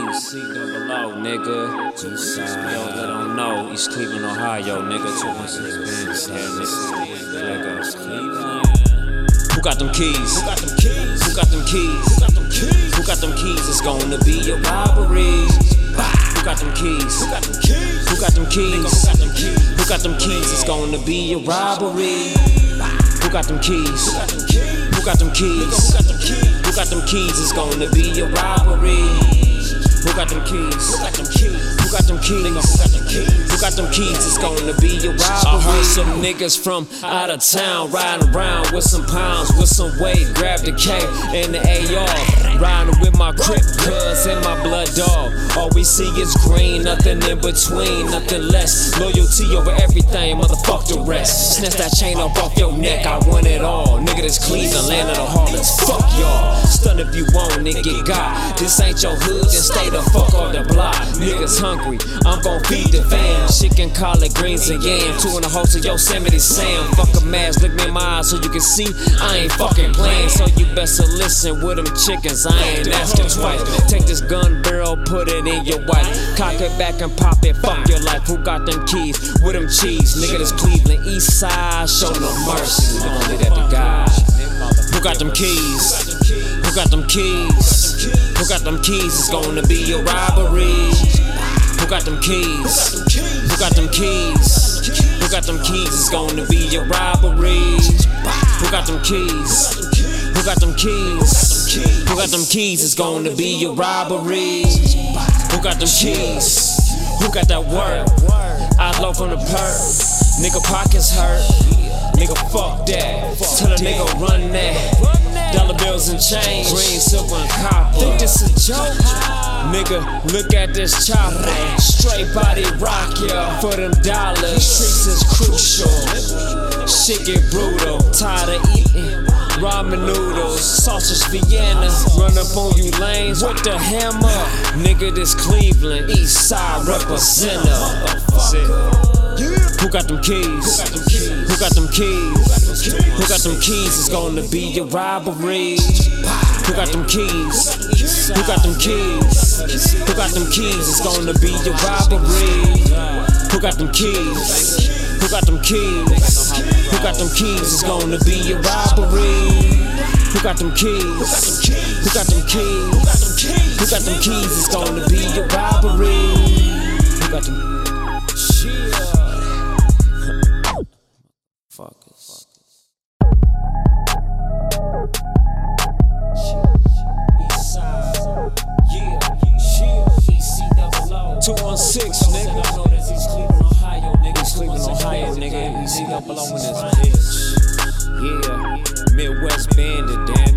EC double O, nigga. Eastside. Yo, they don't know. East Cleveland, Ohio, nigga. 216 Band, nigga. Cleveland. Who got them keys? Who got them keys? Who got them keys? Who got them keys? Who got them keys? It's gonna be a robbery. Who got them keys? Who got them keys? Who got them keys? Who got them keys? It's gonna be a robbery. Who got them keys? Who got them keys? Who got them keys? Who got them keys? It's gonna be a robbery. Who got them keys? Who got them keys? Who got them keys? Who got them keys? Who got them keys? It's gonna be a robbery. I heard some niggas from out of town riding around with some pounds, with some weight. Grab the K and the AR. Riding with my crip cuz and my blood dog. All we see is green, nothing in between, nothing less. Loyalty over everything, motherfuck the rest. Snatch that chain up off your neck, I want it all. Nigga, this Cleveland, land of the Harlots. If you want, nigga, got. This ain't your hood, then stay the fuck off the block. Niggas hungry, I'm gon' feed the fam. Chicken, collard greens, and yam. Two in the host of Yosemite Sam. Fuck a mask, look me in my eyes so you can see I ain't fucking playing. So you best to listen with them chickens. I ain't asking twice. Take this gun barrel, put it in your wife. Cock it back and pop it. Fuck your life. Who got them keys? With them cheese. Nigga, this Cleveland East Side. Show no mercy. That to God. Who got them keys? Who got them keys? Who got them keys? It's gonna be a robbery. Who got them keys? Who got them keys? Who got them keys? It's gonna be a robbery. Who got them keys? Who got them keys? Who got them keys? It's gonna be a robbery. Who got them keys? Who got that work? Outlaw from the perp. Nigga pockets hurt. Nigga fuck that. Tell a nigga run that. Dollar bills and change. Green, silver, and copper. Think this a joke? Nigga, look at this chopper. Straight body rock, yeah. For them dollars, streets is crucial. Shit get brutal. Tired of eating. Ramen noodles, sausage Vienna. Run up on you lanes with the hammer. Nigga, this Cleveland, East Side representative. Who got them keys? Who got them keys? Who got them keys? It's gonna be a robbery. Who got them keys? Who got them keys? Who got them keys? It's gonna be a robbery. Who got them keys? Who got them keys? Who got them keys? It's gonna be a robbery. Who got them keys? Who got them keys? Who got them keys? It's gonna be a robbery. Who got them? Fuckers. Nigga. In this bitch. Yeah, Midwest Bandit, damn